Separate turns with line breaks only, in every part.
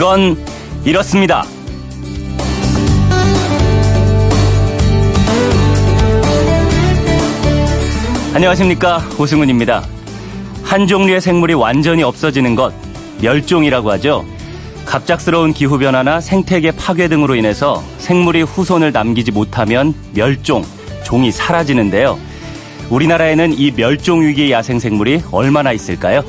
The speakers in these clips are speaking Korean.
그건 이렇습니다. 안녕하십니까. 오승훈입니다. 한 종류의 생물이 완전히 없어지는 것, 멸종이라고 하죠. 갑작스러운 기후변화나 생태계 파괴 등으로 인해서 생물이 후손을 남기지 못하면 멸종, 종이 사라지는데요. 우리나라에는 이 멸종 위기 야생생물이 얼마나 있을까요?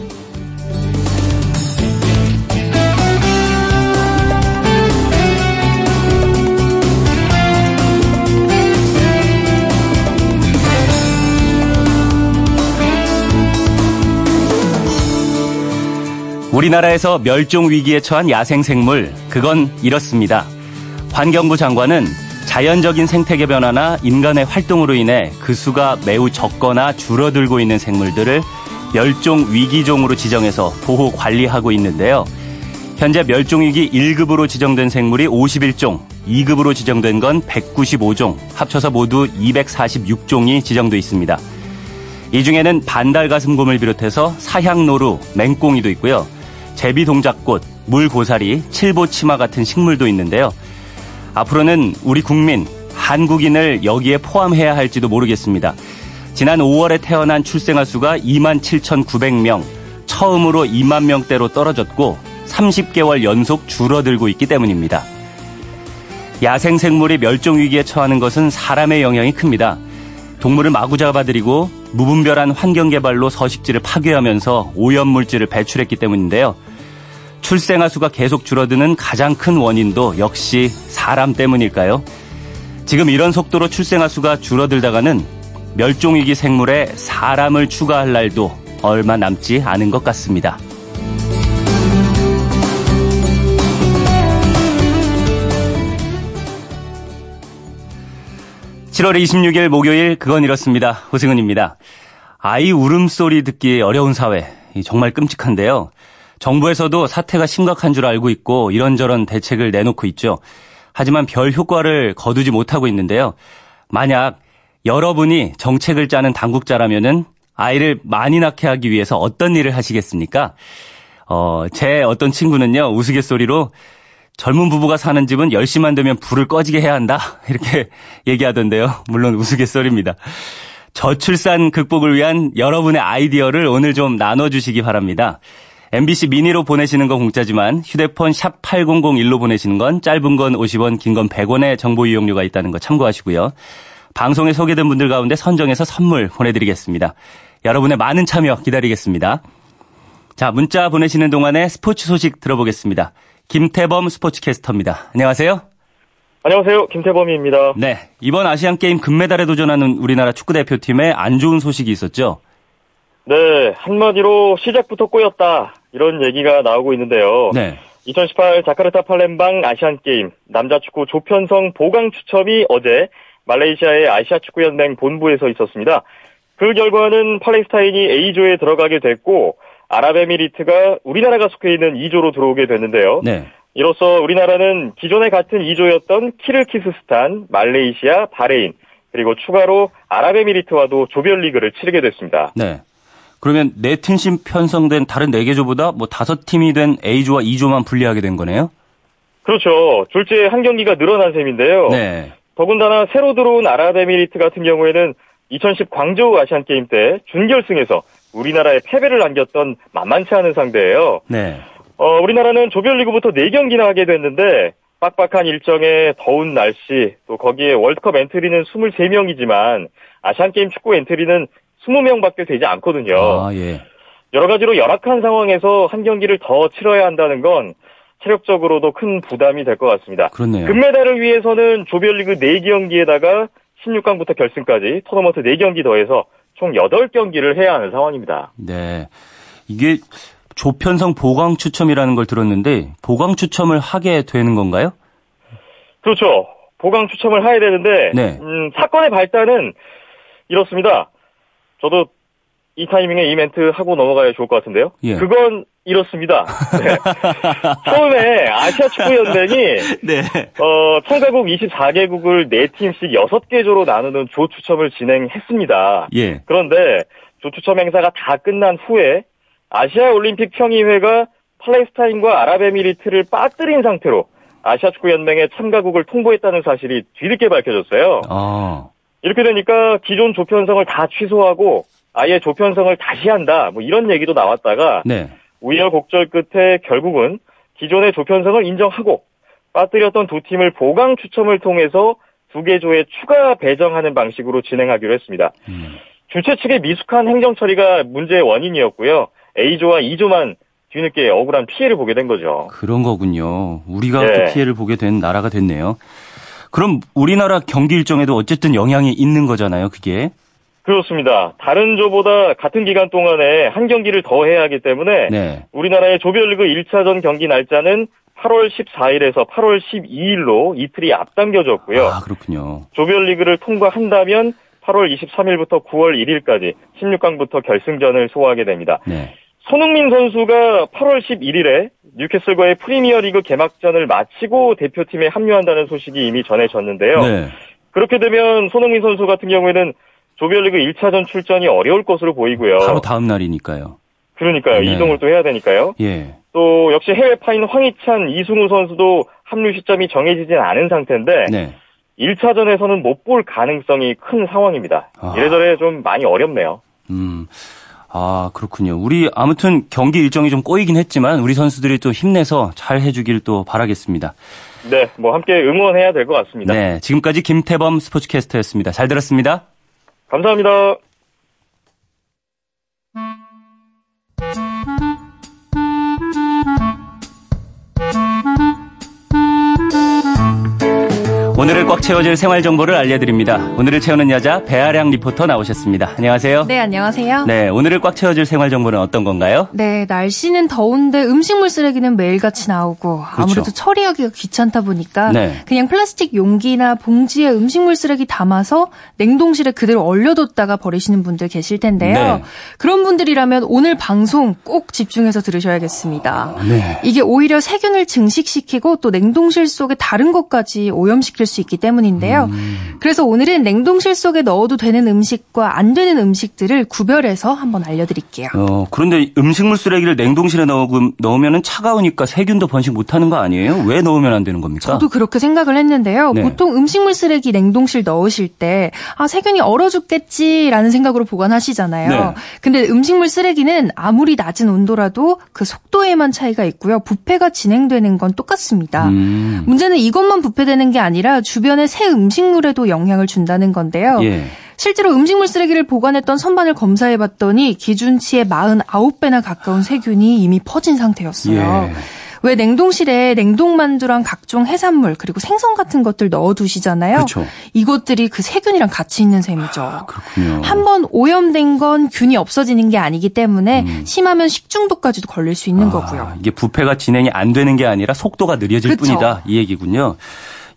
우리나라에서 멸종 위기에 처한 야생 생물, 그건 이렇습니다. 환경부 장관은 자연적인 생태계 변화나 인간의 활동으로 인해 그 수가 매우 적거나 줄어들고 있는 생물들을 멸종 위기종으로 지정해서 보호 관리하고 있는데요. 현재 멸종 위기 1급으로 지정된 생물이 51종, 2급으로 지정된 건 195종, 합쳐서 모두 246종이 지정돼 있습니다. 이 중에는 반달 가슴곰을 비롯해서 사향노루, 맹꽁이도 있고요. 제비동작꽃, 물고사리, 칠보치마 같은 식물도 있는데요. 앞으로는 우리 국민, 한국인을 여기에 포함해야 할지도 모르겠습니다. 지난 5월에 태어난 출생아 수가 2만 7,900명, 처음으로 2만 명대로 떨어졌고 30개월 연속 줄어들고 있기 때문입니다. 야생생물이 멸종위기에 처하는 것은 사람의 영향이 큽니다. 동물을 마구 잡아들이고 무분별한 환경 개발로 서식지를 파괴하면서 오염물질을 배출했기 때문인데요. 출생아 수가 계속 줄어드는 가장 큰 원인도 역시 사람 때문일까요? 지금 이런 속도로 출생아 수가 줄어들다가는 멸종위기 생물에 사람을 추가할 날도 얼마 남지 않은 것 같습니다. 7월 26일 목요일 그건 이렇습니다. 호승은입니다. 아이 울음소리 듣기 어려운 사회 정말 끔찍한데요. 정부에서도 사태가 심각한 줄 알고 있고 이런저런 대책을 내놓고 있죠. 하지만 별 효과를 거두지 못하고 있는데요. 만약 여러분이 정책을 짜는 당국자라면은 아이를 많이 낳게 하기 위해서 어떤 일을 하시겠습니까? 어, 제 어떤 친구는요, 우스갯소리로 젊은 부부가 사는 집은 10시만 되면 불을 꺼지게 해야 한다. 이렇게 얘기하던데요. 물론 우스갯소리입니다. 저출산 극복을 위한 여러분의 아이디어를 오늘 좀 나눠주시기 바랍니다. MBC 미니로 보내시는 건 공짜지만 휴대폰 샵 8001로 보내시는 건 짧은 건 50원, 긴 건 100원의 정보 이용료가 있다는 거 참고하시고요. 방송에 소개된 분들 가운데 선정해서 선물 보내드리겠습니다. 여러분의 많은 참여 기다리겠습니다. 자, 문자 보내시는 동안에 스포츠 소식 들어보겠습니다. 김태범 스포츠캐스터입니다. 안녕하세요.
안녕하세요. 김태범입니다.
네. 이번 아시안 게임 금메달에 도전하는 우리나라 축구 대표팀에 안 좋은 소식이 있었죠?
네. 한마디로 시작부터 꼬였다. 이런 얘기가 나오고 있는데요. 네. 2018 자카르타 팔렘방 아시안 게임 남자 축구 조편성 보강 추첨이 어제 말레이시아의 아시아 축구 연맹 본부에서 있었습니다. 그 결과는 팔레스타인이 A조에 들어가게 됐고 아랍에미리트가 우리나라가 속해 있는 E조로 들어오게 됐는데요. 네. 이로써 우리나라는 기존에 같은 E조였던 키르기스스탄, 말레이시아, 바레인 그리고 추가로 아랍에미리트와도 조별리그를 치르게 됐습니다.
네. 그러면 네 팀씩 편성된 다른 4개 조보다 뭐 다섯 팀이 된 A조와 E조만 불리하게 된 거네요?
그렇죠. 둘째 한 경기가 늘어난 셈인데요. 네. 더군다나 새로 들어온 아랍에미리트 같은 경우에는 2010 광저우 아시안 게임 때 준결승에서 우리나라에 패배를 안겼던 만만치 않은 상대예요. 네. 어, 우리나라는 조별리그부터 4경기나 하게 됐는데 빡빡한 일정에 더운 날씨 또 거기에 월드컵 엔트리는 23명이지만 아시안게임 축구 엔트리는 20명밖에 되지 않거든요. 아, 예. 여러 가지로 열악한 상황에서 한 경기를 더 치러야 한다는 건 체력적으로도 큰 부담이 될 것 같습니다.
그렇네요.
금메달을 위해서는 조별리그 4경기에다가 16강부터 결승까지 토너먼트 4경기 더해서 총 8경기를 해야 하는 상황입니다.
네. 이게 조편성 보강 추첨이라는 걸 들었는데 보강 추첨을 하게 되는 건가요?
그렇죠. 보강 추첨을 해야 되는데 네. 음, 사건의 발단은 이렇습니다. 저도 이 타이밍에 이 멘트 하고 넘어가야 좋을 것 같은데요. 예. 그건 이렇습니다. 네. 처음에 아시아 축구 연맹이 네. 어, 참가국 24개국을 4팀씩 6개 조로 나누는 조 추첨을 진행했습니다. 예. 그런데 조 추첨 행사가 다 끝난 후에 아시아 올림픽 평의회가 팔레스타인과 아랍에미리트를 빠뜨린 상태로 아시아 축구 연맹에 참가국을 통보했다는 사실이 뒤늦게 밝혀졌어요. 아. 이렇게 되니까 기존 조편 성을 다 취소하고 아예 조편성을 다시 한다. 뭐 이런 얘기도 나왔다가 네. 우여곡절 끝에 결국은 기존의 조편성을 인정하고 빠뜨렸던 두 팀을 보강 추첨을 통해서 두 개 조에 추가 배정하는 방식으로 진행하기로 했습니다. 음. 주최 측의 미숙한 행정 처리가 문제의 원인이었고요. A조와 2조만 뒤늦게 억울한 피해를 보게 된 거죠.
그런 거군요. 우리가 네. 또 피해를 보게 된 나라가 됐네요. 그럼 우리나라 경기 일정에도 어쨌든 영향이 있는 거잖아요, 그게.
그렇습니다. 다른 조보다 같은 기간 동안에 한 경기를 더 해야 하기 때문에 네. 우리나라의 조별리그 1차전 경기 날짜는 8월 14일에서 8월 12일로 이틀이 앞당겨졌고요.
아, 그렇군요.
조별리그를 통과한다면 8월 23일부터 9월 1일까지 16강부터 결승전을 소화하게 됩니다. 네. 손흥민 선수가 8월 11일에 뉴캐슬과의 프리미어리그 개막전을 마치고 대표팀에 합류한다는 소식이 이미 전해졌는데요. 네. 그렇게 되면 손흥민 선수 같은 경우에는 조별리그 1차전 출전이 어려울 것으로 보이고요.
바로 다음 날이니까요.
그러니까요. 네. 이동을 또 해야 되니까요. 예. 또 역시 해외파인 황희찬, 이승우 선수도 합류 시점이 정해지진 않은 상태인데 네. 1차전에서는 못 볼 가능성이 큰 상황입니다. 아. 이래저래 좀 많이 어렵네요. 음.
아, 그렇군요. 우리 아무튼 경기 일정이 좀 꼬이긴 했지만 우리 선수들이 또 힘내서 잘 해주길 또 바라겠습니다.
네, 뭐 함께 응원해야 될 것 같습니다.
네, 지금까지 김태범 스포츠캐스터였습니다. 잘 들었습니다.
감사합니다.
오늘을 꽉 채워줄 생활 정보를 알려드립니다. 오늘을 채우는 여자 배아량 리포터 나오셨습니다. 안녕하세요.
네, 안녕하세요.
네, 오늘을 꽉 채워줄 생활 정보는 어떤 건가요?
네, 날씨는 더운데 음식물 쓰레기는 매일같이 나오고 그렇죠. 아무래도 처리하기가 귀찮다 보니까 네. 그냥 플라스틱 용기나 봉지에 음식물 쓰레기 담아서 냉동실에 그대로 얼려뒀다가 버리시는 분들 계실 텐데요. 네. 그런 분들이라면 오늘 방송 꼭 집중해서 들으셔야겠습니다. 네. 이게 오히려 세균을 증식시키고 또 냉동실 속에 다른 것까지 오염시킬 수 있기 때문인데요. 음. 그래서 오늘은 냉동실 속에 넣어도 되는 음식과 안 되는 음식들을 구별해서 한번 알려드릴게요.
어, 그런데 음식물 쓰레기를 냉동실에 넣으, 넣으면 차가우니까 세균도 번식 못하는 거 아니에요? 왜 넣으면 안 되는 겁니까?
저도 그렇게 생각을 했는데요. 네. 보통 음식물 쓰레기 냉동실 넣으실 때 아, 세균이 얼어 죽겠지라는 생각으로 보관하시잖아요. 네. 근데 음식물 쓰레기는 아무리 낮은 온도라도 그 속도에만 차이가 있고요. 부패가 진행되는 건 똑같습니다. 음. 문제는 이것만 부패되는 게 아니라 주변의 새 음식물에도 영향을 준다는 건데요. 예. 실제로 음식물 쓰레기를 보관했던 선반을 검사해 봤더니 기준치의 49배나 가까운 세균이 이미 퍼진 상태였어요. 예. 왜 냉동실에 냉동만두랑 각종 해산물 그리고 생선 같은 것들 넣어두시잖아요. 그렇죠. 이것들이 그 세균이랑 같이 있는 셈이죠. 아, 한번 오염된 건 균이 없어지는 게 아니기 때문에 음. 심하면 식중독까지도 걸릴 수 있는 아, 거고요.
이게 부패가 진행이 안 되는 게 아니라 속도가 느려질 그쵸. 뿐이다 이 얘기군요.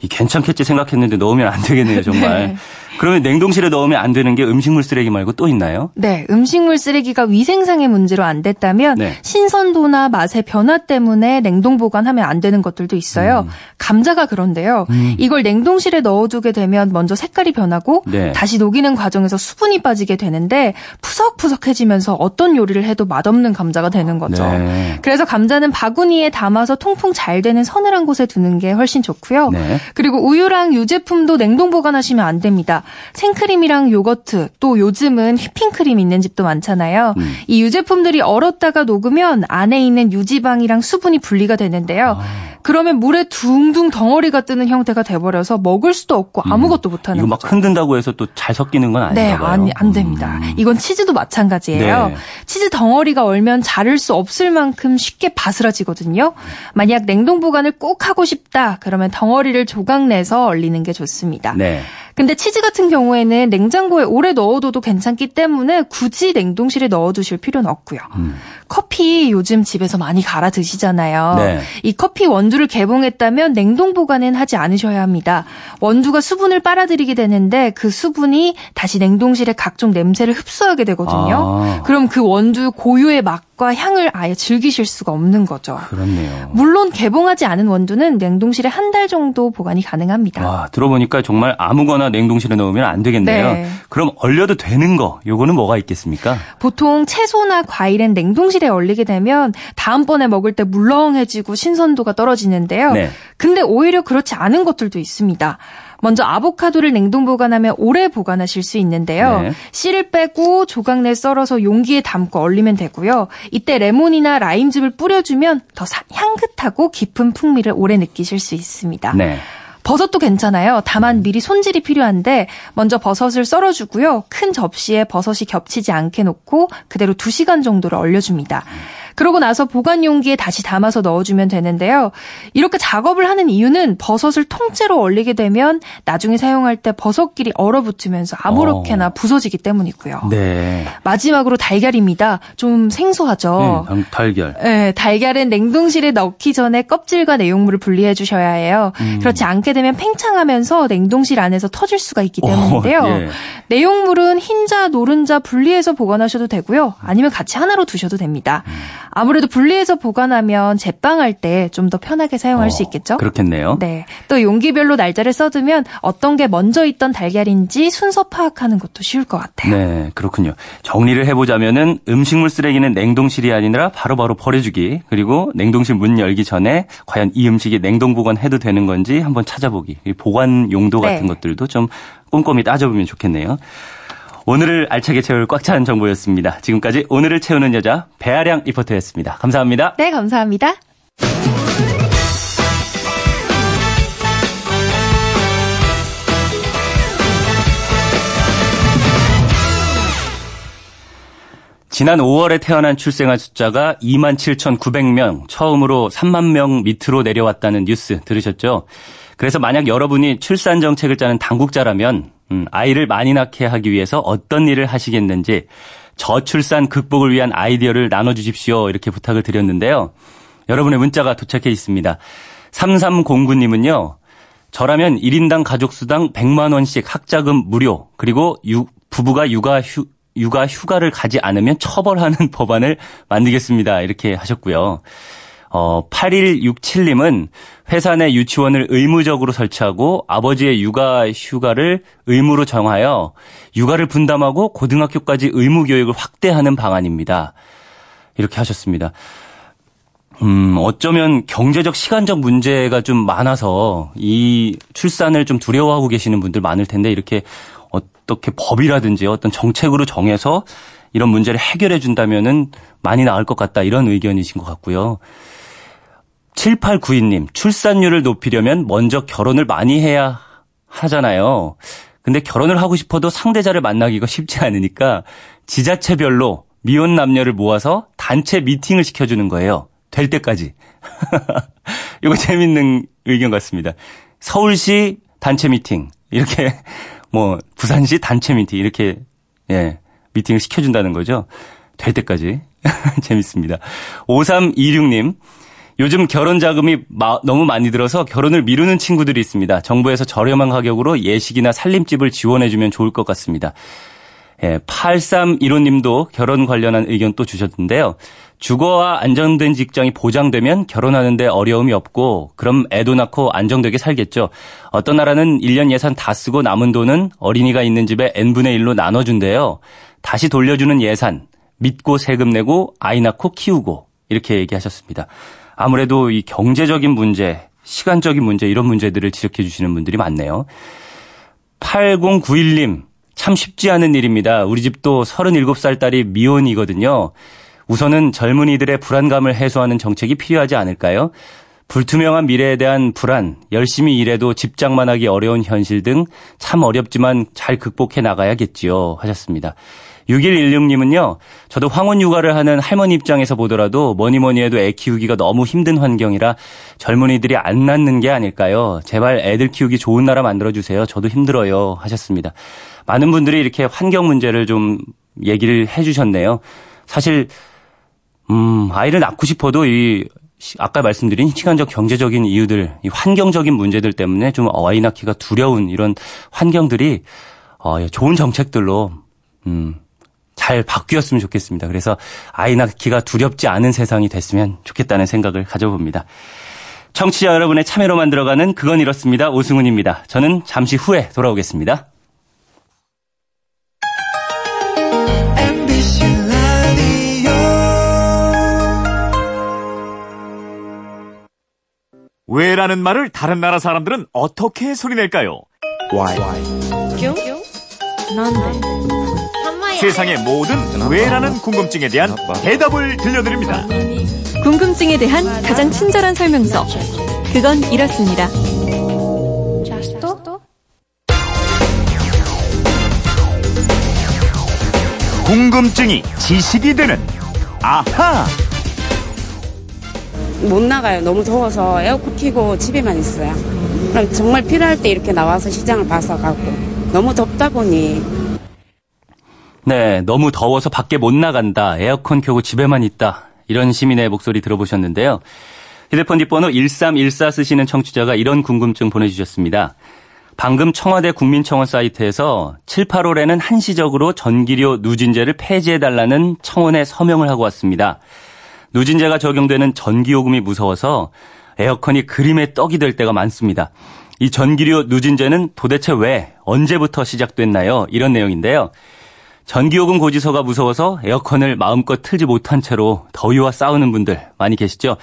괜찮겠지 생각했는데 넣으면 안 되겠네요, 정말. 네. 그러면 냉동실에 넣으면 안 되는 게 음식물 쓰레기 말고 또 있나요?
네, 음식물 쓰레기가 위생상의 문제로 안 됐다면 네. 신선도나 맛의 변화 때문에 냉동 보관하면 안 되는 것들도 있어요. 음. 감자가 그런데요. 음. 이걸 냉동실에 넣어두게 되면 먼저 색깔이 변하고 네. 다시 녹이는 과정에서 수분이 빠지게 되는데 푸석푸석해지면서 어떤 요리를 해도 맛없는 감자가 되는 거죠. 네. 그래서 감자는 바구니에 담아서 통풍 잘 되는 서늘한 곳에 두는 게 훨씬 좋고요. 네. 그리고 우유랑 유제품도 냉동 보관하시면 안 됩니다. 생크림이랑 요거트 또 요즘은 휘핑크림 있는 집도 많잖아요. 음. 이 유제품들이 얼었다가 녹으면 안에 있는 유지방이랑 수분이 분리가 되는데요. 아. 그러면 물에 둥둥 덩어리가 뜨는 형태가 돼버려서 먹을 수도 없고 음. 아무것도 못하는
이거 막 거죠. 흔든다고 해서 또 잘 섞이는 건 아닌가
네, 봐요. 아니, 안 됩니다. 음. 이건 치즈도 마찬가지예요. 네. 치즈 덩어리가 얼면 자를 수 없을 만큼 쉽게 바스라지거든요. 만약 냉동 보관을 꼭 하고 싶다 그러면 덩어리를 조각 내서 얼리는 게 좋습니다. 네. 근데 치즈 같은 경우에는 냉장고에 오래 넣어둬도 괜찮기 때문에 굳이 냉동실에 넣어두실 필요는 없고요. 음. 커피 요즘 집에서 많이 갈아 드시잖아요. 네. 이 커피 원두를 개봉했다면 냉동 보관은 하지 않으셔야 합니다. 원두가 수분을 빨아들이게 되는데 그 수분이 다시 냉동실에 각종 냄새를 흡수하게 되거든요. 아. 그럼 그 원두 고유의 맛 맛과 향을 아예 즐기실 수가 없는 거죠.
그렇네요.
물론 개봉하지 않은 원두는 냉동실에 한 달 정도 보관이 가능합니다.
와, 들어보니까 정말 아무거나 냉동실에 넣으면 안 되겠네요. 네. 그럼 얼려도 되는 거, 요거는 뭐가 있겠습니까?
보통 채소나 과일은 냉동실 에 얼리게 되면 다음번에 먹을 때 물렁해지고 신선도가 떨어지는데요. 네. 근데 오히려 그렇지 않은 것들도 있습니다. 먼저 아보카도를 냉동 보관하면 오래 보관하실 수 있는데요. 네. 씨를 빼고 조각 내 썰어서 용기에 담고 얼리면 되고요. 이때 레몬이나 라임즙을 뿌려주면 더 향긋하고 깊은 풍미를 오래 느끼실 수 있습니다. 네. 버섯도 괜찮아요. 다만 미리 손질이 필요한데 먼저 버섯을 썰어주고요. 큰 접시에 버섯이 겹치지 않게 놓고 그대로 2시간 정도를 얼려줍니다. 그러고 나서 보관 용기에 다시 담아서 넣어주면 되는데요. 이렇게 작업을 하는 이유는 버섯을 통째로 얼리게 되면 나중에 사용할 때 버섯끼리 얼어붙으면서 아무렇게나 어. 부서지기 때문이고요. 네. 마지막으로 달걀입니다. 좀 생소하죠.
네, 달걀.
네, 달걀은 냉동실에 넣기 전에 껍질과 내용물을 분리해 주셔야 해요. 음. 그렇지 않게 되면 팽창하면서 냉동실 안에서 터질 수가 있기 어, 때문인데요. 어, 예. 내용물은 흰자, 노른자 분리해서 보관하셔도 되고요. 아니면 같이 하나로 두셔도 됩니다. 음. 아무래도 분리해서 보관하면 제빵할 때 좀 더 편하게 사용할 어, 수 있겠죠?
그렇겠네요.
네. 또 용기별로 날짜를 써두면 어떤 게 먼저 있던 달걀인지 순서 파악하는 것도 쉬울 것 같아요.
네, 그렇군요. 정리를 해보자면은 음식물 쓰레기는 냉동실이 아니라 바로바로 바로 버려주기 그리고 냉동실 문 열기 전에 과연 이 음식이 냉동 보관해도 되는 건지 한번 찾아보기 보관 용도 같은 네. 것들도 좀 꼼꼼히 따져보면 좋겠네요. 오늘을 알차게 채울 꽉 찬 정보였습니다. 지금까지 오늘을 채우는 여자 배아량 리포터였습니다. 감사합니다.
네, 감사합니다.
지난 5월에 태어난 출생아 숫자가 27,900명, 처음으로 3만 명 밑으로 내려왔다는 뉴스 들으셨죠? 그래서 만약 여러분이 출산 정책을 짜는 당국자라면 음, 아이를 많이 낳게 하기 위해서 어떤 일을 하시겠는지 저출산 극복을 위한 아이디어를 나눠주십시오. 이렇게 부탁을 드렸는데요. 여러분의 문자가 도착해 있습니다. 3309님은요. 저라면 1인당 가족수당 100만원씩 학자금 무료, 그리고 유, 부부가 육아 휴, 육아 휴가를 가지 않으면 처벌하는 법안을 만들겠습니다. 이렇게 하셨고요. 어, 8167님은 회사 내 유치원을 의무적으로 설치하고 아버지의 육아 휴가를 의무로 정하여 육아를 분담하고 고등학교까지 의무 교육을 확대하는 방안입니다. 이렇게 하셨습니다. 음, 어쩌면 경제적 시간적 문제가 좀 많아서 이 출산을 좀 두려워하고 계시는 분들 많을 텐데 이렇게 어떻게 법이라든지 어떤 정책으로 정해서 이런 문제를 해결해 준다면은 많이 나을 것 같다 이런 의견이신 것 같고요. 7892님, 출산율을 높이려면 먼저 결혼을 많이 해야 하잖아요. 근데 결혼을 하고 싶어도 상대자를 만나기가 쉽지 않으니까 지자체별로 미혼 남녀를 모아서 단체 미팅을 시켜주는 거예요. 될 때까지. 이거 재밌는 의견 같습니다. 서울시 단체 미팅. 이렇게, 뭐, 부산시 단체 미팅. 이렇게, 예, 미팅을 시켜준다는 거죠. 될 때까지. 재밌습니다. 5326님, 요즘 결혼 자금이 마, 너무 많이 들어서 결혼을 미루는 친구들이 있습니다. 정부에서 저렴한 가격으로 예식이나 살림집을 지원해주면 좋을 것 같습니다. 예, 8315님도 결혼 관련한 의견 또 주셨는데요. 주거와 안정된 직장이 보장되면 결혼하는데 어려움이 없고 그럼 애도 낳고 안정되게 살겠죠. 어떤 나라는 1년 예산 다 쓰고 남은 돈은 어린이가 있는 집에 n분의 1로 나눠준대요. 다시 돌려주는 예산, 믿고 세금 내고 아이 낳고 키우고 이렇게 얘기하셨습니다. 아무래도 이 경제적인 문제, 시간적인 문제 이런 문제들을 지적해 주시는 분들이 많네요. 8091님 참 쉽지 않은 일입니다. 우리 집도 37살 딸이 미혼이거든요. 우선은 젊은이들의 불안감을 해소하는 정책이 필요하지 않을까요? 불투명한 미래에 대한 불안, 열심히 일해도 집장만 하기 어려운 현실 등 참 어렵지만 잘 극복해 나가야겠지요. 하셨습니다. 6116님은요, 저도 황혼 육아를 하는 할머니 입장에서 보더라도 뭐니 뭐니 해도 애 키우기가 너무 힘든 환경이라 젊은이들이 안 낳는 게 아닐까요? 제발 애들 키우기 좋은 나라 만들어주세요. 저도 힘들어요. 하셨습니다. 많은 분들이 이렇게 환경 문제를 좀 얘기를 해주셨네요. 사실, 음, 아이를 낳고 싶어도 이, 아까 말씀드린 시간적 경제적인 이유들, 이 환경적인 문제들 때문에 좀 아이 낳기가 두려운 이런 환경들이 어, 좋은 정책들로 음, 잘 바뀌었으면 좋겠습니다. 그래서 아이 낳기가 두렵지 않은 세상이 됐으면 좋겠다는 생각을 가져봅니다. 청취자 여러분의 참여로 만들어가는 그건 이렇습니다. 오승훈입니다. 저는 잠시 후에 돌아오겠습니다.
왜라는 말을 다른 나라 사람들은 어떻게 소리낼까요? Why? 세상의 모든 왜라는 궁금증에 대한 대답을 들려드립니다.
궁금증에 대한 가장 친절한 설명서. 그건 이렇습니다.
궁금증이 지식이 되는 아하!
못 나가요. 너무 더워서 에어컨 켜고 집에만 있어요. 그럼 정말 필요할 때 이렇게 나와서 시장을 봐서 가고 너무 덥다 보니
네, 너무 더워서 밖에 못 나간다. 에어컨 켜고 집에만 있다. 이런 시민의 목소리 들어보셨는데요. 휴대폰 뒷번호 1314 쓰시는 청취자가 이런 궁금증 보내주셨습니다. 방금 청와대 국민청원 사이트에서 7, 8월에는 한시적으로 전기료 누진제를 폐지해달라는 청원에 서명을 하고 왔습니다. 누진제가 적용되는 전기요금이 무서워서 에어컨이 그림의 떡이 될 때가 많습니다. 이 전기료 누진제는 도대체 왜, 언제부터 시작됐나요? 이런 내용인데요. 전기요금 고지서가 무서워서 에어컨을 마음껏 틀지 못한 채로 더위와 싸우는 분들 많이 계시죠?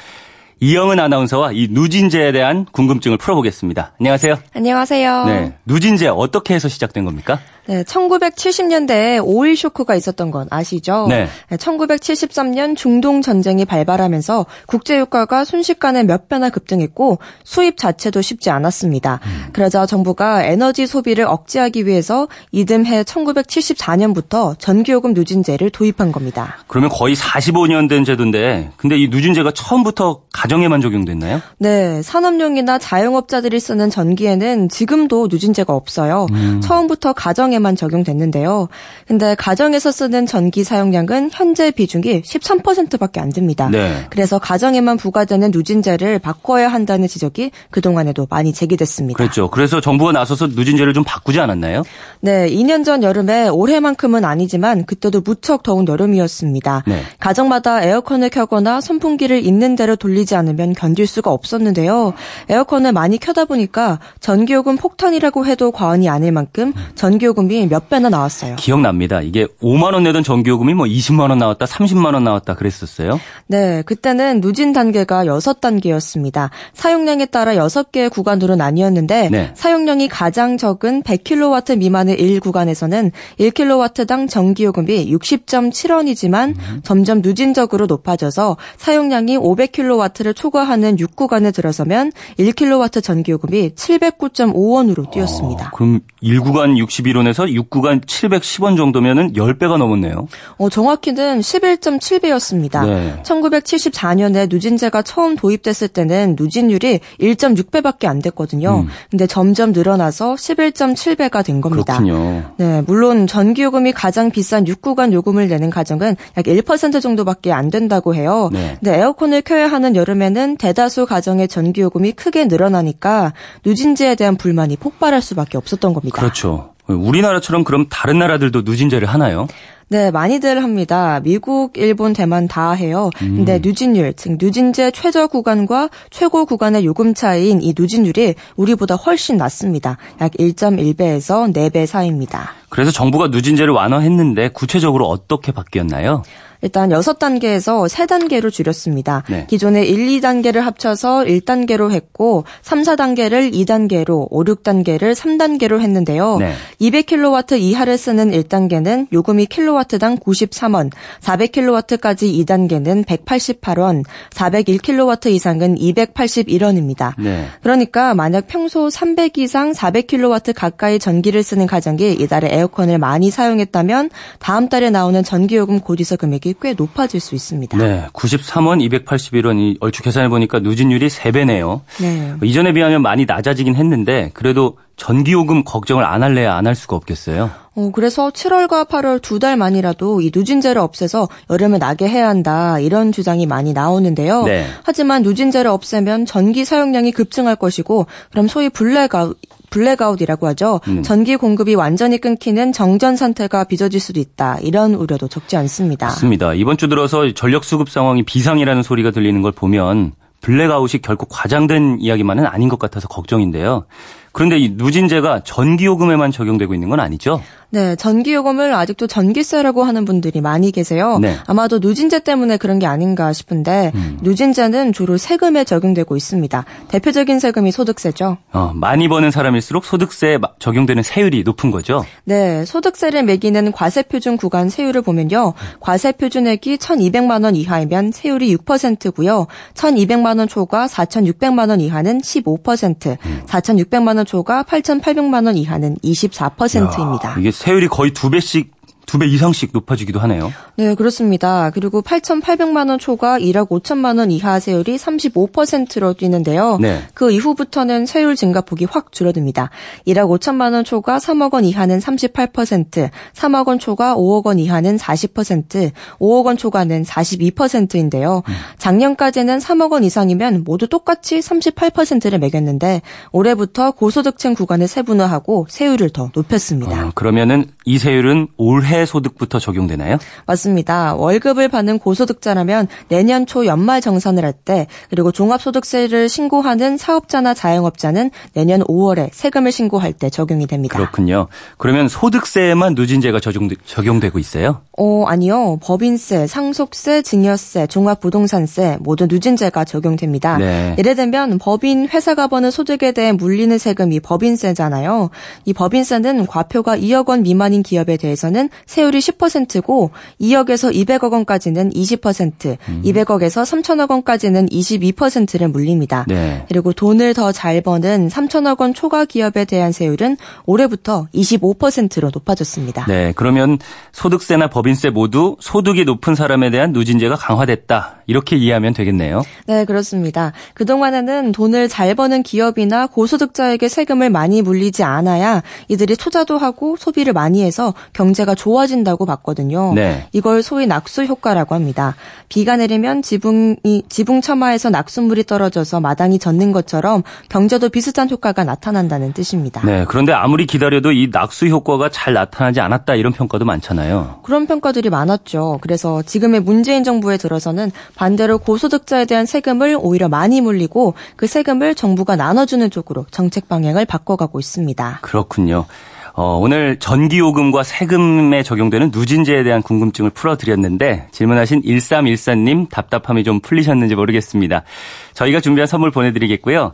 이영은 아나운서와 이 누진제에 대한 궁금증을 풀어보겠습니다. 안녕하세요.
안녕하세요.
네. 누진제 어떻게 해서 시작된 겁니까?
네, 1970년대에 오일 쇼크가 있었던 건 아시죠? 네. 1973년 중동 전쟁이 발발하면서 국제 유가가 순식간에 몇 배나 급등했고 수입 자체도 쉽지 않았습니다. 음. 그러자 정부가 에너지 소비를 억제하기 위해서 이듬해 1974년부터 전기요금 누진제를 도입한 겁니다.
그러면 거의 45년 된 제도인데 근데 이 누진제가 처음부터 가정에만 적용됐나요?
네, 산업용이나 자영업자들이 쓰는 전기에는 지금도 누진제가 없어요. 음. 처음부터 가정 가정에만 적용됐는데요. 근데 가정에서 쓰는 전기 사용량은 현재 비중이 13%밖에 안 됩니다. 네. 그래서 가정에만 부과되는 누진제를 바꿔야 한다는 지적이 그동안에도 많이 제기됐습니다.
그렇죠. 그래서 정부가 나서서 누진제를 좀 바꾸지 않았나요?
네, 2년 전 여름에 올해만큼은 아니지만 그때도 무척 더운 여름이었습니다. 네. 가정마다 에어컨을 켜거나 선풍기를 있는 대로 돌리지 않으면 견딜 수가 없었는데요. 에어컨을 많이 켜다 보니까 전기요금 폭탄이라고 해도 과언이 아닐 만큼 전기요금 전기요금이 몇 배나 나왔어요.
기억납니다. 이게 5만 원 내던 전기요금이 뭐 20만 원 나왔다, 30만 원 나왔다 그랬었어요.
네, 그때는 누진 단계가 6단계였습니다. 사용량에 따라 6개의 구간으로 나뉘었는데 네. 사용량이 가장 적은 100kW 미만의 1구간에서는 1kW당 전기요금이 60.7원이지만 음. 점점 누진적으로 높아져서 사용량이 500kW를 초과하는 6구간에 들어서면 1kW 전기요금이 709.5원으로 뛰었습니다.
아, 그럼 1구간 61원에 6구간에서 6구간 710원 정도면은 10배가 넘었네요.
어, 정확히는 11.7배였습니다. 네. 1974년에 누진제가 처음 도입됐을 때는 누진율이 1.6배밖에 안 됐거든요. 음. 근데 점점 늘어나서 11.7배가 된 겁니다.
그렇군요.
네, 물론 전기 요금이 가장 비싼 6구간 요금을 내는 가정은 약 1% 정도밖에 안 된다고 해요. 네. 근데 에어컨을 켜야 하는 여름에는 대다수 가정의 전기 요금이 크게 늘어나니까 누진제에 대한 불만이 폭발할 수밖에 없었던 겁니다.
그렇죠. 우리나라처럼 그럼 다른 나라들도 누진제를 하나요?
네, 많이들 합니다. 미국, 일본, 대만 다 해요. 음. 근데 누진율, 즉 누진제 최저 구간과 최고 구간의 요금 차이인 이 누진율이 우리보다 훨씬 낮습니다. 약 1.1배에서 4배 사이입니다.
그래서 정부가 누진제를 완화했는데 구체적으로 어떻게 바뀌었나요?
일단 6단계에서 3단계로 줄였습니다. 네. 기존의 1, 2단계를 합쳐서 1단계로 했고 3, 4단계를 2단계로, 5, 6단계를 3단계로 했는데요. 네. 200kW 이하를 쓰는 1단계는 요금이 킬로와트당 93원, 400kW까지 2단계는 188원, 401kW 이상은 281원입니다. 네. 그러니까 만약 평소 300 이상 400kW 가까이 전기를 쓰는 가정이 이달에 에어컨을 많이 사용했다면 다음 달에 나오는 전기요금 고지서 금액이 가격이 꽤 높아질 수 있습니다.
네, 93원, 281원이 얼추 계산해 보니까 누진율이 3배네요. 네. 이전에 비하면 많이 낮아지긴 했는데 그래도 전기요금 걱정을 안 할래야 안 할 수가 없겠어요.
어, 그래서 7월과 8월 두 달만이라도 이 누진제를 없애서 여름을 나게 해야 한다 이런 주장이 많이 나오는데요. 네. 하지만 누진제를 없애면 전기 사용량이 급증할 것이고 그럼 소위 우리가 블랙아웃이라고 하죠. 음. 전기 공급이 완전히 끊기는 정전 상태가 빚어질 수도 있다. 이런 우려도 적지 않습니다.
맞습니다. 이번 주 들어서 전력 수급 상황이 비상이라는 소리가 들리는 걸 보면 블랙아웃이 결코 과장된 이야기만은 아닌 것 같아서 걱정인데요. 그런데 이 누진제가 전기요금에만 적용되고 있는 건 아니죠?
네, 전기 요금을 아직도 전기세라고 하는 분들이 많이 계세요. 네. 아마도 누진제 때문에 그런 게 아닌가 싶은데 음. 누진제는 주로 세금에 적용되고 있습니다. 대표적인 세금이 소득세죠.
어, 많이 버는 사람일수록 소득세에 적용되는 세율이 높은 거죠?
네, 소득세를 매기는 과세표준 구간 세율을 보면요. 과세표준액이 1,200만 원 이하이면 세율이 6%고요. 1,200만 원 초과 4,600만 원 이하는 15%, 음. 4,600만 원 초과 8,800만 원 이하는 24%입니다. 야,
세율이 거의 두 배씩 두 배 이상씩 높아지기도 하네요.
네, 그렇습니다. 그리고 8,800만 원 초과 1억 5천만 원 이하 세율이 35%로 뛰는데요. 네. 그 이후부터는 세율 증가폭이 확 줄어듭니다. 1억 5천만 원 초과 3억 원 이하는 38%, 3억 원 초과 5억 원 이하는 40%, 5억 원 초과는 42%인데요. 음. 작년까지는 3억 원 이상이면 모두 똑같이 38%를 매겼는데 올해부터 고소득층 구간을 세분화하고 세율을 더 높였습니다.
어, 그러면은 이 세율은 올해 소득부터 적용되나요?
맞습니다. 월급을 받는 고소득자라면 내년 초 연말 정산을 할 때 그리고 종합소득세를 신고하는 사업자나 자영업자는 내년 5월에 세금을 신고할 때 적용이 됩니다.
그렇군요. 그러면 소득세에만 누진제가 적용되, 적용되고 있어요?
어, 아니요. 법인세, 상속세, 증여세, 종합부동산세 모두 누진제가 적용됩니다. 네. 예를 들면 법인 회사가 버는 소득에 대해 물리는 세금이 법인세잖아요. 이 법인세는 과표가 2억 원 미만인 기업에 대해서는 세율이 10%고 2억에서 200억 원까지는 20%, 음. 200억에서 3천억 원까지는 22%를 물립니다. 네. 그리고 돈을 더 잘 버는 3천억 원 초과 기업에 대한 세율은 올해부터 25%로 높아졌습니다.
네, 그러면 소득세나 법인세 모두 소득이 높은 사람에 대한 누진제가 강화됐다. 이렇게 이해하면 되겠네요.
네, 그렇습니다. 그동안에는 돈을 잘 버는 기업이나 고소득자에게 세금을 많이 물리지 않아야 이들이 투자도 하고 소비를 많이 해서 경제가 좋 아진다고 봤거든요. 네. 이걸 소위 낙수 효과라고 합니다. 비가 내리면 지붕이 지붕 처마에서 낙수물이 떨어져서 마당이 젖는 것처럼 경제도 비슷한 효과가 나타난다는 뜻입니다.
네, 그런데 아무리 기다려도 이 낙수 효과가 잘 나타나지 않았다 이런 평가도 많잖아요.
그런 평가들이 많았죠. 그래서 지금의 문재인 정부에 들어서는 반대로 고소득자에 대한 세금을 오히려 많이 물리고 그 세금을 정부가 나눠주는 쪽으로 정책 방향을 바꿔가고 있습니다.
그렇군요. 어, 오늘 전기요금과 세금에 적용되는 누진제에 대한 궁금증을 풀어드렸는데 질문하신 1314님 답답함이 좀 풀리셨는지 모르겠습니다. 저희가 준비한 선물 보내드리겠고요.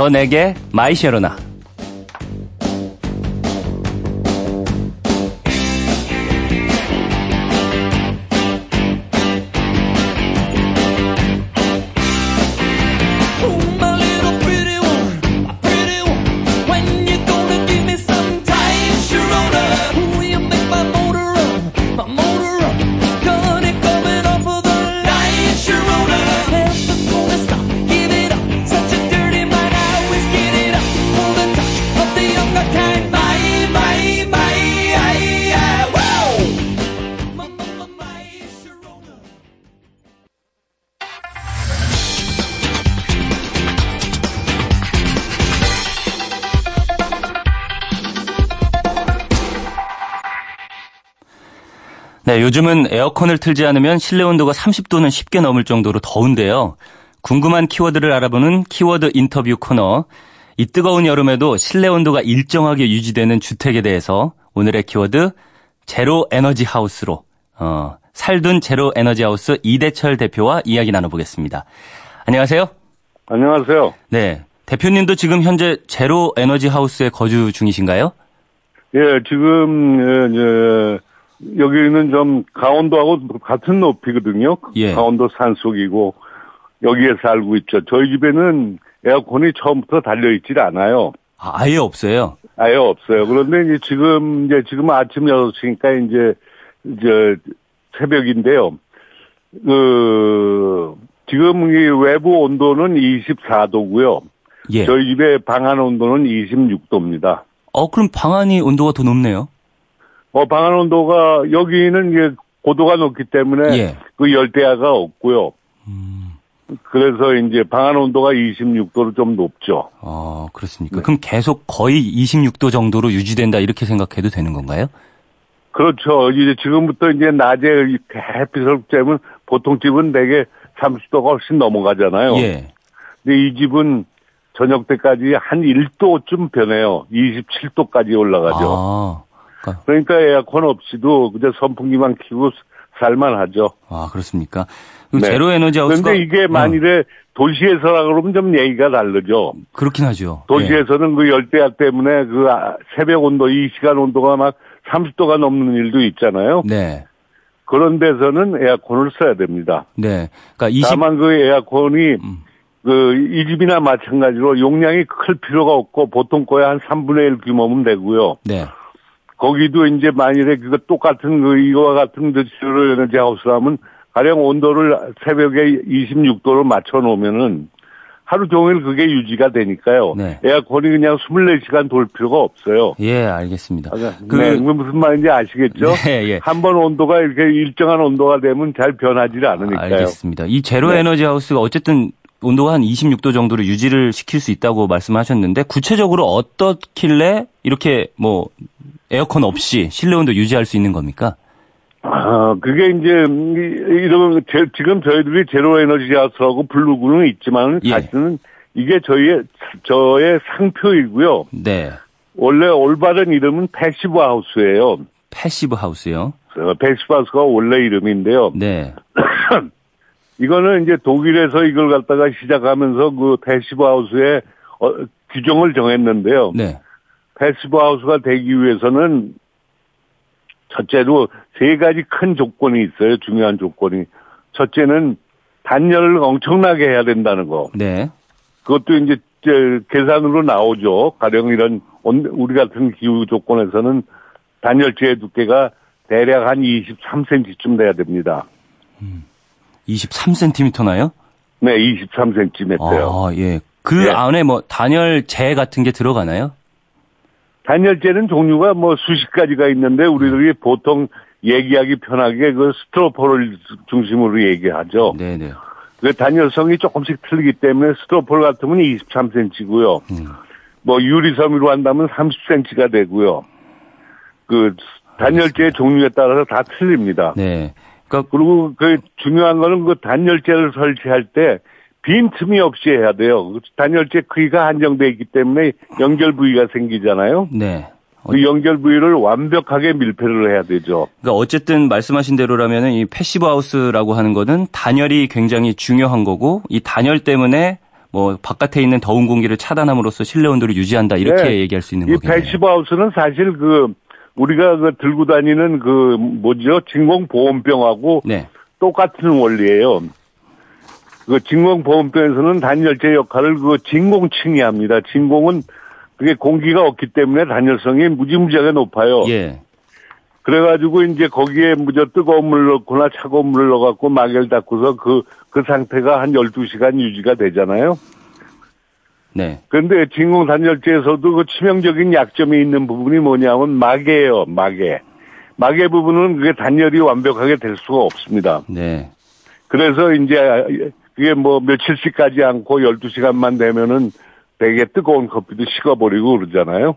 더 내게 마이 쉐로나 네, 요즘은 에어컨을 틀지 않으면 실내 온도가 30도는 쉽게 넘을 정도로 더운데요. 궁금한 키워드를 알아보는 키워드 인터뷰 코너. 이 뜨거운 여름에도 실내 온도가 일정하게 유지되는 주택에 대해서 오늘의 키워드 제로 에너지 하우스로 어, 살둔 제로 에너지 하우스 이대철 대표와 이야기 나눠보겠습니다. 안녕하세요.
안녕하세요.
네. 대표님도 지금 현재 제로 에너지 하우스에 거주 중이신가요?
예, 지금 예, 여기는 좀 강원도하고 같은 높이거든요. 예. 강원도 산속이고 여기에 살고 있죠. 저희 집에는 에어컨이 처음부터 달려 있질 않아요.
아, 아예 없어요?
아예 없어요. 그런데 이제 지금, 이제 지금 아침 6시니까 이제, 이제 새벽인데요. 그, 지금 이 외부 온도는 24도고요. 예. 저희 집에 방안 온도는 26도입니다.
어, 그럼 방안이 온도가 더 높네요?
어, 방안 온도가, 여기는 이제 고도가 높기 때문에 예. 그 열대야가 없고요. 음. 그래서 이제 방안 온도가 26도로 좀 높죠.
아, 그렇습니까? 네. 그럼 계속 거의 26도 정도로 유지된다 이렇게 생각해도 되는 건가요?
그렇죠. 이제 지금부터 이제 낮에 햇빛을 쬐면 보통 집은 대개 30도가 훨씬 넘어가잖아요. 예. 근데 이 집은 저녁 때까지 한 1도쯤 변해요. 27도까지 올라가죠. 아, 그러니까. 그러니까 에어컨 없이도 그저 선풍기만 키고 살만하죠.
아 그렇습니까? 네. 제로 에너지 하우스가
그런데 이게 어. 만일에 어. 도시에서라 그러면 좀 얘기가 다르죠.
그렇긴 하죠.
도시에서는 네. 그 열대야 때문에 그 아, 새벽 온도 이 시간 온도가 막 30도가 넘는 일도 있잖아요. 네. 그런 데서는 에어컨을 써야 됩니다. 네. 그러니까 20... 다만 그 에어컨이 음. 그이 집이나 마찬가지로 용량이 클 필요가 없고 보통 거의 한 3분의 1 규모면 되고요. 네. 거기도 이제 만일에 그거 똑같은 그 이거와 같은 드시로 에너지 하우스라면 가령 온도를 새벽에 26도로 맞춰 놓으면은 하루 종일 그게 유지가 되니까요. 네. 에어컨이 그냥 24시간 돌 필요가 없어요.
예, 알겠습니다.
아, 그 네, 무슨 말인지 아시겠죠? 네, 예. 한번 온도가 이렇게 일정한 온도가 되면 잘 변하지 않으니까요.
알겠습니다. 이 제로 네. 에너지 하우스가 어쨌든 온도가 한 26도 정도로 유지를 시킬 수 있다고 말씀하셨는데 구체적으로 어떻길래 이렇게 뭐 에어컨 없이 실내 온도 유지할 수 있는 겁니까?
아, 그게 이제 이런 지금 저희들이 제로 에너지 하우스라고 부르고는 있지만 예. 사실은 이게 저희의 저의 상표이고요. 네. 원래 올바른 이름은 패시브 하우스예요.
패시브 하우스요?
어, 패시브 하우스가 원래 이름인데요. 네. 이거는 이제 독일에서 이걸 갖다가 시작하면서 그 패시브 하우스의 어, 규정을 정했는데요. 네. 패시브 하우스가 되기 위해서는 첫째로 세 가지 큰 조건이 있어요. 중요한 조건이. 첫째는 단열을 엄청나게 해야 된다는 거. 네. 그것도 이제 계산으로 나오죠. 가령 이런 우리 같은 기후 조건에서는 단열재의 두께가 대략 한 23cm쯤 돼야 됩니다.
음. 23cm나요?
네, 23cm요.
아, 예. 그 네. 안에 뭐 단열재 같은 게 들어가나요?
단열재는 종류가 뭐 수십 가지가 있는데 우리들이 보통 얘기하기 편하게 그 스트로폴을 중심으로 얘기하죠. 네네. 네. 그 단열성이 조금씩 틀리기 때문에 스트로폴 같으면 23cm고요. 음. 뭐 유리섬유로 한다면 30cm가 되고요. 그 단열재 종류에 따라서 다 틀립니다. 네. 그러니까 그리고 그 중요한 거는 그 단열재를 설치할 때 빈틈이 없이 해야 돼요. 단열재 크기가 한정되어 있기 때문에 연결 부위가 생기잖아요. 네. 그 연결 부위를 완벽하게 밀폐를 해야 되죠.
그러니까 어쨌든 말씀하신 대로라면 이 패시브 하우스라고 하는 거는 단열이 굉장히 중요한 거고 이 단열 때문에 뭐 바깥에 있는 더운 공기를 차단함으로써 실내 온도를 유지한다 이렇게 네. 얘기할 수 있는 거겠네요.
이 패시브 하우스는 사실 그 우리가 그 들고 다니는 그 뭐죠 진공보온병하고 네. 똑같은 원리예요. 그 진공보온병에서는 단열재 역할을 그 진공층이 합니다. 진공은 그게 공기가 없기 때문에 단열성이 무지무지하게 높아요. 예. 그래가지고 이제 거기에 무저 뜨거운 물을 넣거나 차가운 물을 넣어갖고 막을 닫고서 그, 그 상태가 한 12시간 유지가 되잖아요. 네. 그런데 진공 단열재에서도 그 치명적인 약점이 있는 부분이 뭐냐면 막이에요, 막에. 막의 부분은 그게 단열이 완벽하게 될 수가 없습니다. 네. 그래서 이제 그게 뭐 며칠씩 가지 않고 12시간만 되면은 되게 뜨거운 커피도 식어버리고 그러잖아요.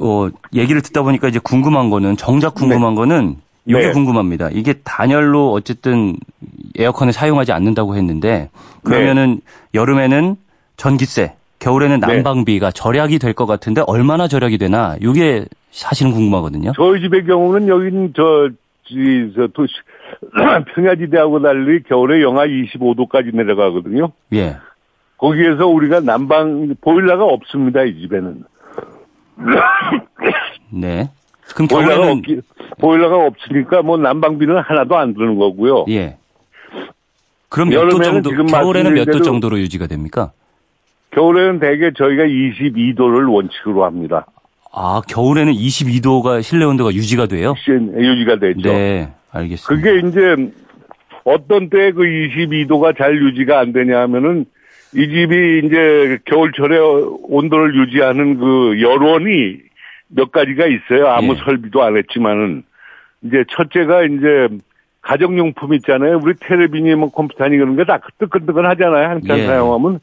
어, 얘기를 듣다 보니까 이제 궁금한 거는, 정작 궁금한 네. 거는 이게 네. 궁금합니다. 이게 단열로 어쨌든 에어컨을 사용하지 않는다고 했는데 그러면은 네. 여름에는 전기세, 겨울에는 네. 난방비가 절약이 될 것 같은데 얼마나 절약이 되나 이게 사실은 궁금하거든요.
저희 집의 경우는 여기는 저, 저 도시 평야지대하고 달리 겨울에 영하 25도까지 내려가거든요. 예. 거기에서 우리가 난방 보일러가 없습니다 이 집에는.
네.
그럼 보일러가 겨울에는... 없기, 보일러가 없으니까 뭐 난방비는 하나도 안 드는 거고요. 예.
그럼 몇 도 정도 겨울에는 몇 도 정도로 유지가 됩니까?
겨울에는 대개 저희가 22도를 원칙으로 합니다.
아, 겨울에는 22도가 실내 온도가 유지가 돼요?
유지가 되죠.
네, 알겠습니다.
그게 이제 어떤 때 그 22도가 잘 유지가 안 되냐 하면은 이 집이 이제 겨울철에 온도를 유지하는 그 열원이 몇 가지가 있어요. 아무 예. 설비도 안 했지만은 이제 첫째가 이제 가정용품 있잖아요. 우리 텔레비니 뭐 컴퓨터니 그런 게 다 뜨끈뜨끈 하잖아요. 한참 예. 사용하면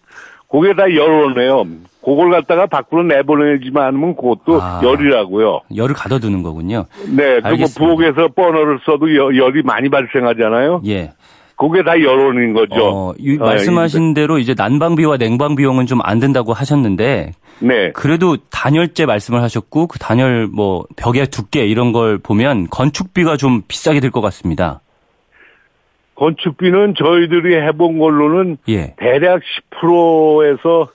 그게 다 열원이에요. 그걸 갖다가 밖으로 내보내지만 않으면 그것도 아, 열이라고요.
열을 가둬두는 거군요.
네, 그리고 부엌에서 버너를 써도 열, 이 많이 발생하잖아요.
예.
그게 다 여론인 거죠. 어,
이, 아, 말씀하신 어, 대로 이제 난방비와 냉방 비용은 좀 안 된다고 하셨는데 네. 그래도 단열재 말씀을 하셨고 그 단열 뭐 벽의 두께 이런 걸 보면 건축비가 좀 비싸게 될것 같습니다.
건축비는 저희들이 해본 걸로는 예. 대략 10%에서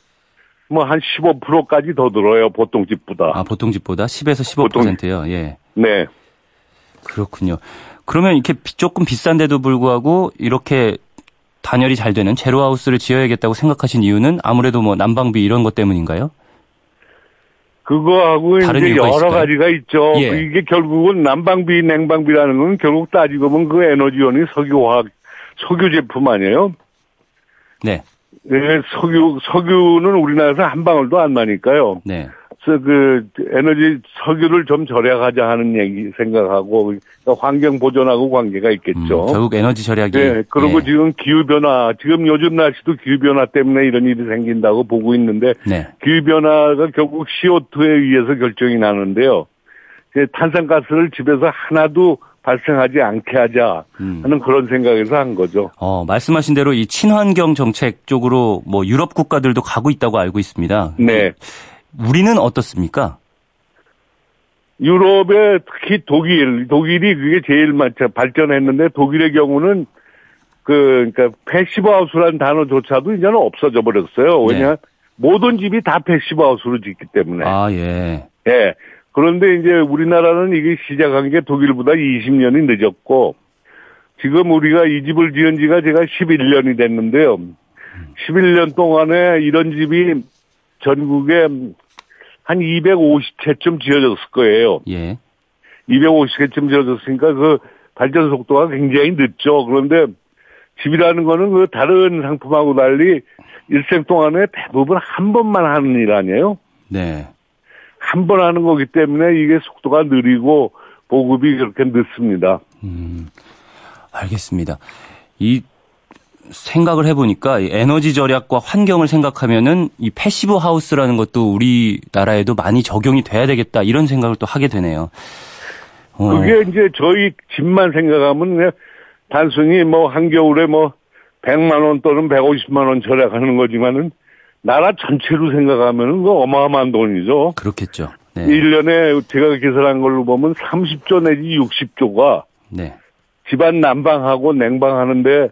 뭐 한 15%까지 더 들어요. 보통 집보다.
아, 보통 집보다 10에서 15%요. 보통, 예.
네.
그렇군요. 그러면 이렇게 조금 비싼데도 불구하고 이렇게 단열이 잘 되는 제로하우스를 지어야겠다고 생각하신 이유는 아무래도 뭐 난방비 이런 것 때문인가요?
그거하고 이제 여러 있을까요? 가지가 있죠. 예. 이게 결국은 난방비, 냉방비라는 건 결국 따지고 보면 그 에너지원이 석유화학, 석유 제품 아니에요?
네.
네, 석유, 석유는 우리나라에서 한 방울도 안 나니까요.
네.
그 에너지 석유를 좀 절약하자 하는 얘기 생각하고 그러니까 환경 보존하고 관계가 있겠죠.
음, 결국 에너지 절약이.
네. 그리고 네. 지금 기후 변화 지금 요즘 날씨도 기후 변화 때문에 이런 일이 생긴다고 보고 있는데 네. 기후 변화가 결국 CO2에 의해서 결정이 나는데요. 탄산가스를 집에서 하나도 발생하지 않게 하자 음. 하는 음. 그런 생각에서 한 거죠.
어, 말씀하신 대로 이 친환경 정책 쪽으로 뭐 유럽 국가들도 가고 있다고 알고 있습니다.
네.
우리는 어떻습니까?
유럽에 특히 독일, 독일이 그게 제일 발전했는데 독일의 경우는 그, 그러니까 패시브 하우스라는 단어조차도 이제는 없어져 버렸어요. 왜냐, 네. 모든 집이 다 패시브 하우스로 짓기 때문에.
아, 예.
예. 그런데 이제 우리나라는 이게 시작한 게 독일보다 20년이 늦었고, 지금 우리가 이 집을 지은 지가 제가 11년이 됐는데요. 11년 동안에 이런 집이 전국에 한 250채쯤 지어졌을 거예요.
예.
250채쯤 지어졌으니까 그 발전 속도가 굉장히 늦죠. 그런데 집이라는 거는 그 다른 상품하고 달리 일생 동안에 대부분 한 번만 하는 일 아니에요?
네.
한 번 하는 거기 때문에 이게 속도가 느리고 보급이 그렇게 늦습니다.
음, 알겠습니다. 이 생각을 해보니까 에너지 절약과 환경을 생각하면은 이 패시브 하우스라는 것도 우리나라에도 많이 적용이 돼야 되겠다 이런 생각을 또 하게 되네요.
어. 그게 이제 저희 집만 생각하면 그냥 단순히 뭐 한겨울에 뭐 100만 원 또는 150만 원 절약하는 거지만은 나라 전체로 생각하면은 그 어마어마한 돈이죠.
그렇겠죠.
네. 1년에 제가 계산한 걸로 보면 30조 내지 60조가 네. 집안 난방하고 냉방하는데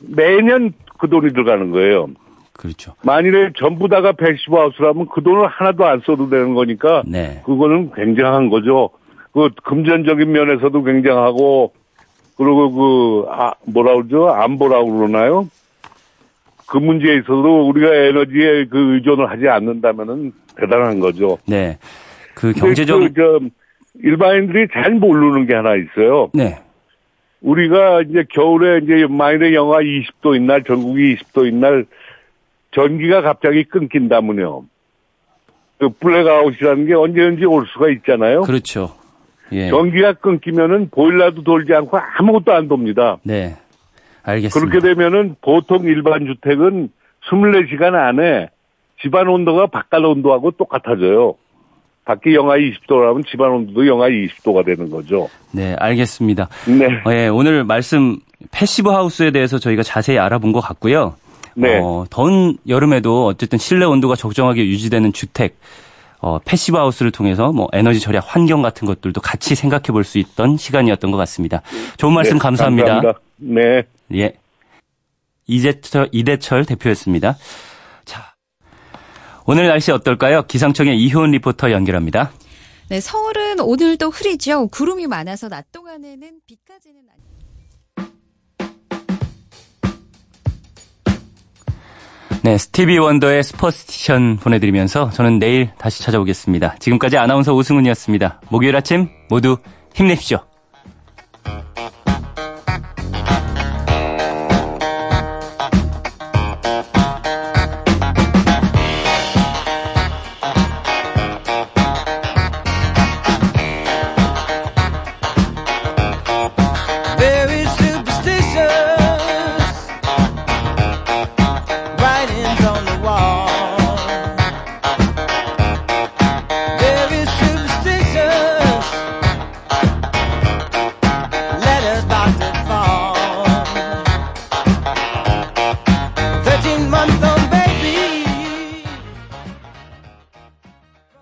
매년 그 돈이 들어가는 거예요.
그렇죠.
만일에 전부 다가 패시브 하우스라면 그 돈을 하나도 안 써도 되는 거니까 네. 그거는 굉장한 거죠. 그 금전적인 면에서도 굉장하고 그리고 그 아, 뭐라 그러죠? 안보라고 그러나요? 그 문제에 있어도 우리가 에너지에 그 의존을 하지 않는다면은 대단한 거죠.
네. 그 경제적 그, 저,
일반인들이 잘 모르는 게 하나 있어요.
네.
우리가 이제 겨울에 이제 마이너 영하 20도인 날, 전국이 20도인 날, 전기가 갑자기 끊긴다면요. 그 블랙아웃이라는 게 언제든지 올 수가 있잖아요.
그렇죠.
예. 전기가 끊기면은 보일러도 돌지 않고 아무것도 안 돕니다.
네. 알겠습니다.
그렇게 되면은 보통 일반 주택은 24시간 안에 집안 온도가 바깥 온도하고 똑같아져요. 밖에 영하 20도라면 집안 온도도 영하 20도가 되는 거죠.
네, 알겠습니다. 네. 어, 예, 오늘 말씀 패시브 하우스에 대해서 저희가 자세히 알아본 것 같고요. 네. 어, 더운 여름에도 어쨌든 실내 온도가 적정하게 유지되는 주택, 어, 패시브 하우스를 통해서 뭐 에너지 절약 환경 같은 것들도 같이 생각해 볼 수 있던 시간이었던 것 같습니다. 좋은 말씀 네, 감사합니다.
감사합니다. 네.
예. 이재철, 이대철 대표였습니다. 오늘 날씨 어떨까요? 기상청의 이효은 리포터 연결합니다.
네, 서울은 오늘도 흐리죠. 구름이 많아서 낮 동안에는 비까지는
네, 스티비 원더의 스퍼스티션 보내드리면서 저는 내일 다시 찾아오겠습니다. 지금까지 아나운서 오승훈이었습니다. 목요일 아침 모두 힘내십시오.